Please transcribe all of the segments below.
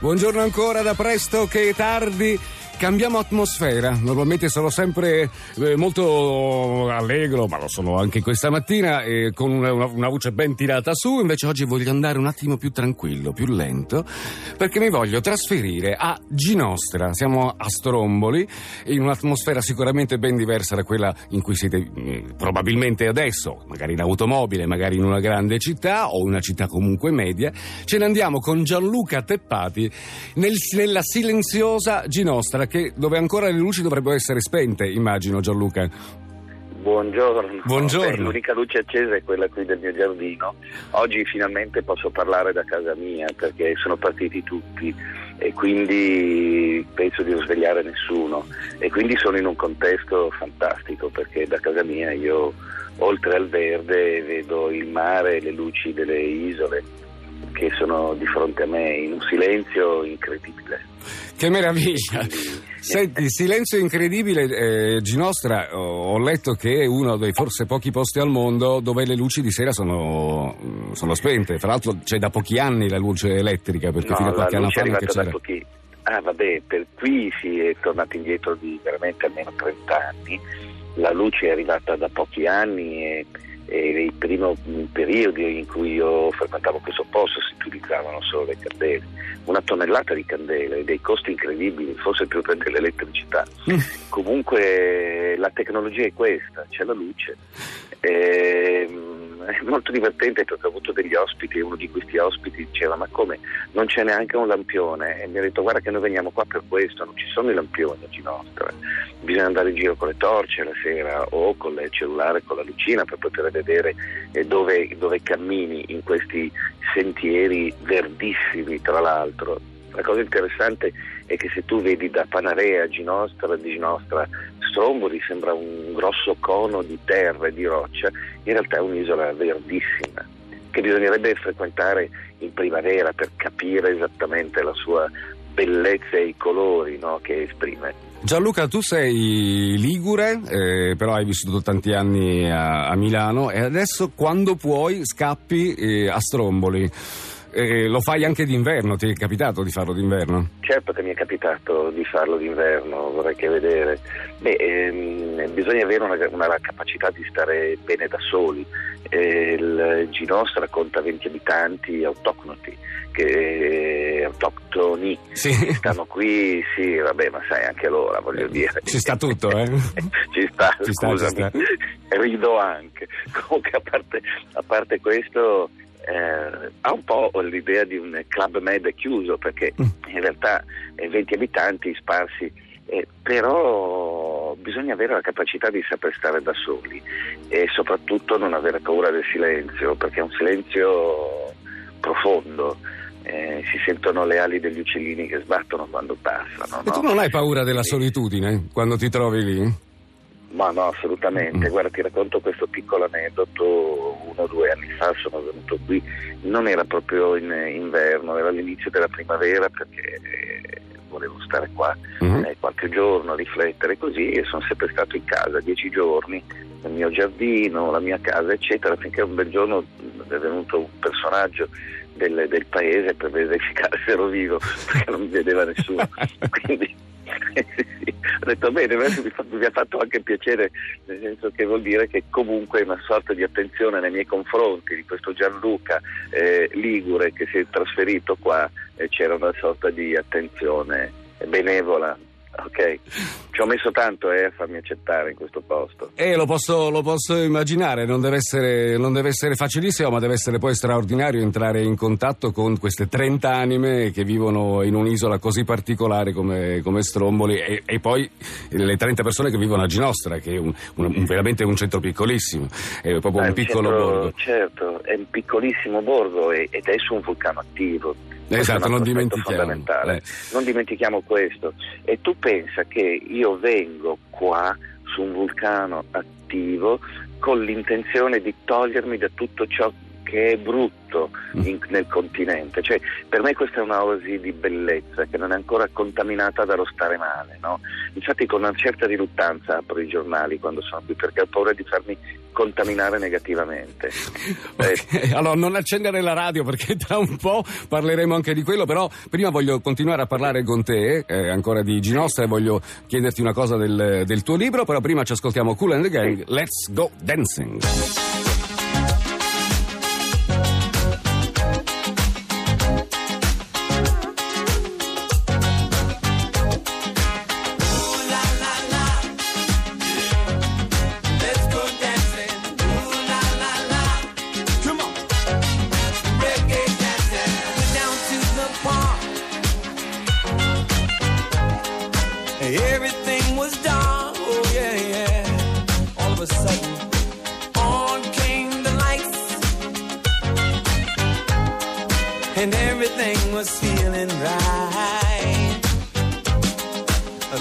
Buongiorno ancora da presto che tardi. Cambiamo atmosfera, normalmente sono sempre eh, molto allegro, ma lo sono anche questa mattina, eh, con una, una, voce ben tirata su, invece oggi voglio andare un attimo più tranquillo, più lento, perché mi voglio trasferire a Ginostra, siamo a Stromboli, in un'atmosfera sicuramente ben diversa da quella in cui siete eh, probabilmente adesso, magari in automobile, magari in una grande città o una città comunque media, ce ne andiamo con Gianluca Teppati nel, nella silenziosa Ginostra che, dove ancora le luci dovrebbero essere spente, immagino Gianluca. Buongiorno. Buongiorno. Beh, l'unica luce accesa è quella qui del mio giardino. Oggi finalmente posso parlare da casa mia perché sono partiti tutti e quindi penso di non svegliare nessuno e quindi sono in un contesto fantastico perché da casa mia io oltre al verde vedo il mare e le luci delle isole che sono di fronte a me in un silenzio incredibile. Che meraviglia! Senti, silenzio incredibile, eh, Ginostra, ho letto che è uno dei forse pochi posti al mondo dove le luci di sera sono, sono spente. Fra l'altro c'è da pochi anni la luce elettrica, perché no, fino a qualche anno fa non c'era. Pochi... Ah vabbè, per qui si è tornato indietro di veramente almeno 30 anni. La luce è arrivata da pochi anni e e i primi periodi in cui io frequentavo questo posto si utilizzavano solo le candele, una tonnellata di candele, dei costi incredibili, forse più per dell'elettricità. Mm. Comunque la tecnologia è questa, c'è la luce. Ehm, molto divertente perché ho avuto degli ospiti e uno di questi ospiti diceva ma come? Non c'è neanche un lampione? E mi ha detto guarda che noi veniamo qua per questo non ci sono i lampioni oggi nostra bisogna andare in giro con le torce la sera o con il cellulare con la lucina per poter vedere eh, dove, dove cammini in questi sentieri verdissimi tra l'altro. La cosa interessante è che se tu vedi da Panarea a Ginostra, di Ginostra Stromboli sembra un grosso cono di terra e di roccia, in realtà è un'isola verdissima che bisognerebbe frequentare in primavera per capire esattamente la sua bellezza e i colori no, che esprime. Gianluca, tu sei ligure, eh, però hai vissuto tanti anni a, a, Milano e adesso quando puoi scappi eh, a Stromboli. Eh, lo fai anche d'inverno, ti è capitato di farlo d'inverno? Certo che mi è capitato di farlo d'inverno, vorrei che vedere. Beh, ehm, bisogna avere una, una, capacità di stare bene da soli. Eh, il Ginostra conta 20 abitanti autoctoni che, autoctoni sì. che stanno qui, sì, vabbè, ma sai anche l'ora, voglio eh, dire. Ci sta tutto, eh? ci sta, ci. Sta, ci sta. Rido anche. Comunque, a parte, a parte questo eh, ha un po' l'idea di un club med chiuso perché mm. in realtà eh, 20 abitanti sparsi, eh, però bisogna avere la capacità di saper stare da soli e soprattutto non avere paura del silenzio perché è un silenzio profondo. Eh, si sentono le ali degli uccellini che sbattono quando passano. E no? tu non hai paura della solitudine quando ti trovi lì? Ma no, assolutamente. Mm. Guarda, ti racconto questo piccolo aneddoto. O due anni fa sono venuto qui, non era proprio in inverno, era l'inizio della primavera perché eh, volevo stare qua mm-hmm. eh, qualche giorno, riflettere così e sono sempre stato in casa dieci giorni, nel mio giardino, la mia casa, eccetera, finché un bel giorno è venuto un personaggio del, del paese per verificare se ero vivo, perché non mi vedeva nessuno. Quindi ho detto bene, mi, mi, ha fatto anche piacere, nel senso che vuol dire che comunque una sorta di attenzione nei miei confronti di questo Gianluca eh, Ligure che si è trasferito qua, eh, c'era una sorta di attenzione benevola Ok, ci ho messo tanto eh, a farmi accettare in questo posto. Eh, lo posso, lo posso immaginare, non deve, essere, non deve, essere, facilissimo, ma deve essere poi straordinario entrare in contatto con queste 30 anime che vivono in un'isola così particolare come, come Stromboli e, e, poi le 30 persone che vivono a Ginostra, che è un, un, veramente un centro piccolissimo, è proprio ah, un piccolo centro, borgo. Certo, è un piccolissimo borgo ed è su un vulcano attivo Esatto, non dimentichiamo. Eh. Non dimentichiamo questo. E tu pensa che io vengo qua su un vulcano attivo con l'intenzione di togliermi da tutto ciò che è brutto mm. in, nel continente. Cioè, per me questa è una oasi di bellezza che non è ancora contaminata dallo stare male. No? Infatti con una certa riluttanza apro i giornali quando sono qui perché ho paura di farmi contaminare negativamente. Okay. Eh. Allora non accendere la radio perché tra un po' parleremo anche di quello, però prima voglio continuare a parlare con te eh, ancora di Ginostra e voglio chiederti una cosa del, del, tuo libro, però prima ci ascoltiamo Cool and the Gang, Let's Go Dancing. Everything was feeling right.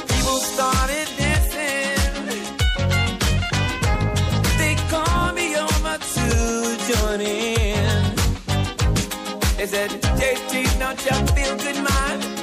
People started dancing. They called me over to join in. They said, JT, don't you feel good, man?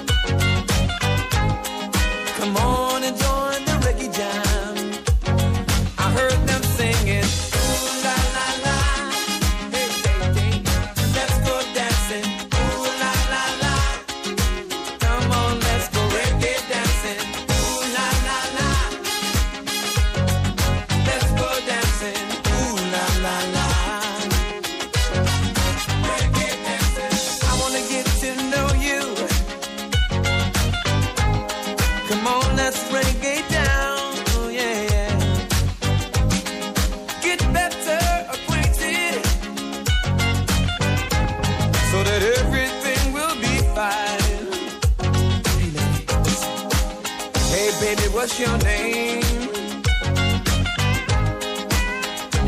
What's your name?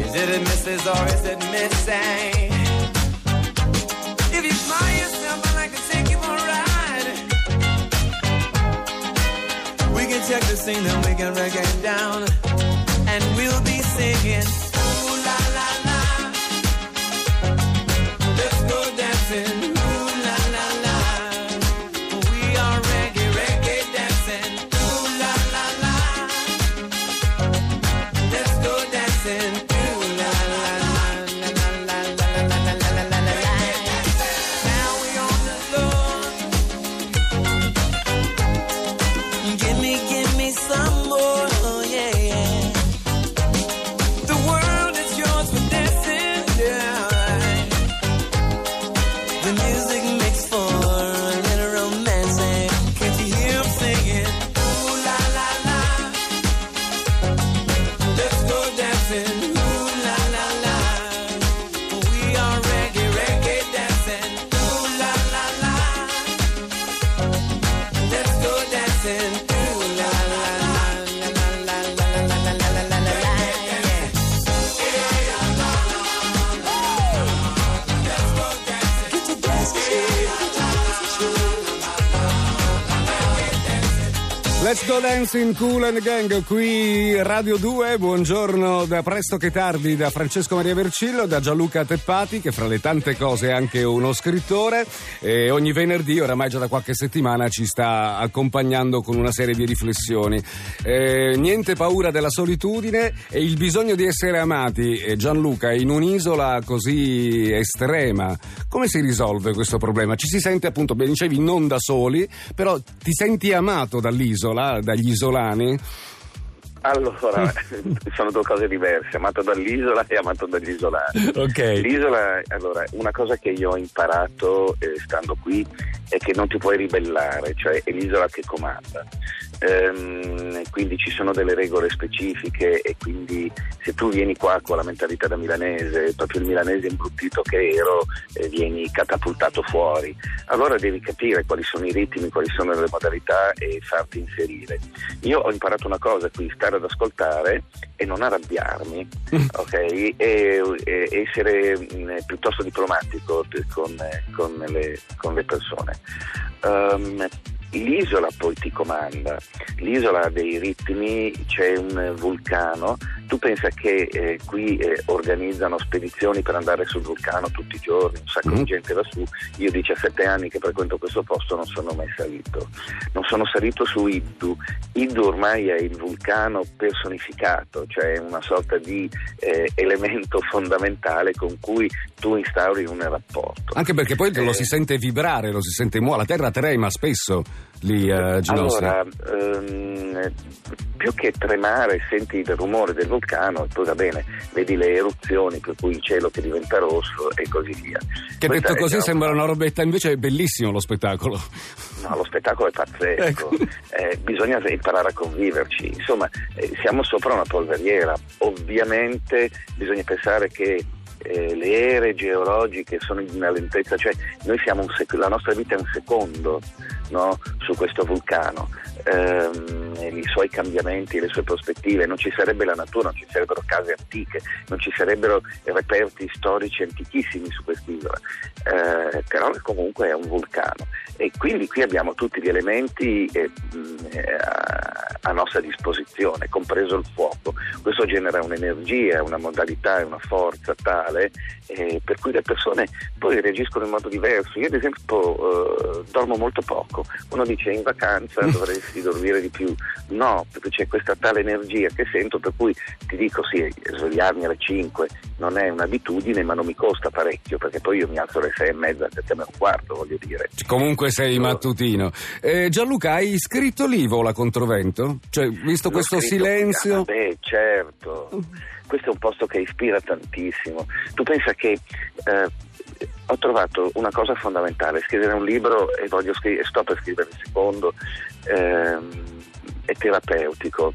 Is it a Mrs. or is it Missing? If you fly yourself, I'd like to take you for a ride. We can check the scene and we can reggae down. And we'll be singing, Let's go dancing cool and gang qui Radio 2, buongiorno da presto che tardi da Francesco Maria Vercillo, da Gianluca Teppati che fra le tante cose è anche uno scrittore e ogni venerdì, oramai già da qualche settimana, ci sta accompagnando con una serie di riflessioni. Eh, niente paura della solitudine e il bisogno di essere amati. E Gianluca, in un'isola così estrema, come si risolve questo problema? Ci si sente appunto, ben dicevi, non da soli, però ti senti amato dall'isola? Dagli isolani? Allora, sono due cose diverse, amato dall'isola e amato dagli isolani. Okay. L'isola, allora, una cosa che io ho imparato eh, stando qui è che non ti puoi ribellare, cioè è l'isola che comanda. Ehm, quindi ci sono delle regole specifiche e quindi se tu vieni qua con la mentalità da milanese, proprio il milanese imbruttito che ero, eh, vieni catapultato fuori. Allora devi capire quali sono i ritmi, quali sono le modalità e farti inserire. Io ho imparato una cosa qui, stare ad ascoltare e non arrabbiarmi, ok? E, e essere mh, mm, piuttosto diplomatico con, con, le, con le, persone. Um, l'isola poi ti comanda, l'isola ha dei ritmi, c'è un vulcano, tu pensa che eh, qui eh, organizzano spedizioni per andare sul vulcano tutti i giorni, un sacco mm. di gente va su, io 17 anni che frequento questo posto non sono mai salito, non sono salito su Iddu, Iddu ormai è il vulcano personificato, cioè una sorta di eh, elemento fondamentale con cui tu instauri un rapporto. Anche perché poi lo si sente vibrare, lo si sente muovere, la terra trema spesso lì a Ginostra. Allora, ehm, più che tremare senti il rumore del vulcano e poi va bene, vedi le eruzioni per cui il cielo che diventa rosso e così via. Che Questa detto così sembra una robetta, invece è bellissimo lo spettacolo. No, lo spettacolo è pazzesco, ecco. eh, bisogna imparare a conviverci, insomma eh, siamo sopra una polveriera, ovviamente bisogna pensare che eh, le ere geologiche sono in una lentezza, cioè noi siamo un sec- la nostra vita è un secondo no? su questo vulcano, ehm, i suoi cambiamenti, le sue prospettive, non ci sarebbe la natura, non ci sarebbero case antiche, non ci sarebbero reperti storici antichissimi su quest'isola, eh, però comunque è un vulcano e quindi qui abbiamo tutti gli elementi eh, a, nostra disposizione, compreso il fuoco. Questo genera un'energia, una modalità e una forza tale eh, per cui le persone poi reagiscono in modo diverso. Io ad esempio eh, dormo molto poco, uno dice in vacanza dovresti dormire di più, no, perché c'è questa tale energia che sento per cui ti dico sì, svegliarmi alle 5 non è un'abitudine ma non mi costa parecchio perché poi io mi alzo alle 6 e mezza, 7 e un quarto voglio dire. Comunque sei so, mattutino. Eh, Gianluca, hai scritto l'Ivo la Controvento? Cioè, visto questo silenzio... Ah, beh, certo. Questo è un posto che ispira tantissimo. Tu pensa che eh, ho trovato una cosa fondamentale, scrivere un libro e, scrivere, sto per scrivere il secondo, ehm, è terapeutico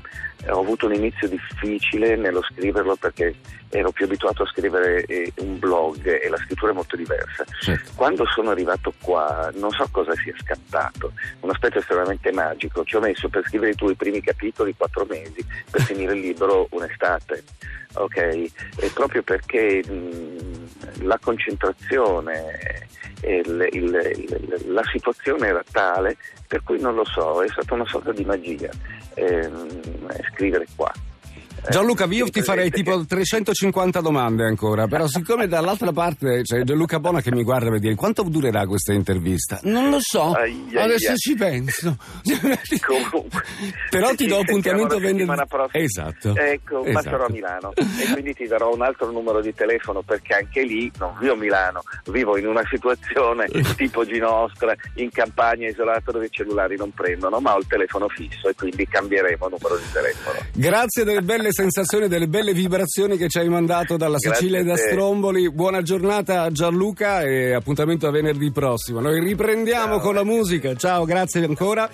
ho avuto un inizio difficile nello scriverlo perché ero più abituato a scrivere eh, un blog e la scrittura è molto diversa. Certo. Quando sono arrivato qua non so cosa sia scattato, un aspetto estremamente magico, ci ho messo per scrivere i tuoi primi capitoli quattro mesi, per finire il libro un'estate, ok? E proprio perché mh, la concentrazione il, il, il, la situazione era tale per cui non lo so, è stata una sorta di magia ehm, scrivere qua. Gianluca, io ti farei tipo 350 domande ancora, però siccome dall'altra parte c'è Gianluca Bona che mi guarda per dire quanto durerà questa intervista? Non lo so, ai, adesso ai. ci penso. Comunque, però ti do appuntamento venerdì. Esatto. Ecco, esatto. ma sarò a Milano e quindi ti darò un altro numero di telefono perché anche lì non vivo a Milano, vivo in una situazione tipo Ginostra, in campagna isolata dove i cellulari non prendono, ma ho il telefono fisso e quindi cambieremo numero di telefono. Grazie delle belle sensazioni, delle belle vibrazioni che ci hai mandato dalla Sicilia e da Stromboli. Buona giornata a Gianluca e appuntamento a venerdì prossimo. Noi riprendiamo Ciao. con la musica. Ciao, grazie ancora.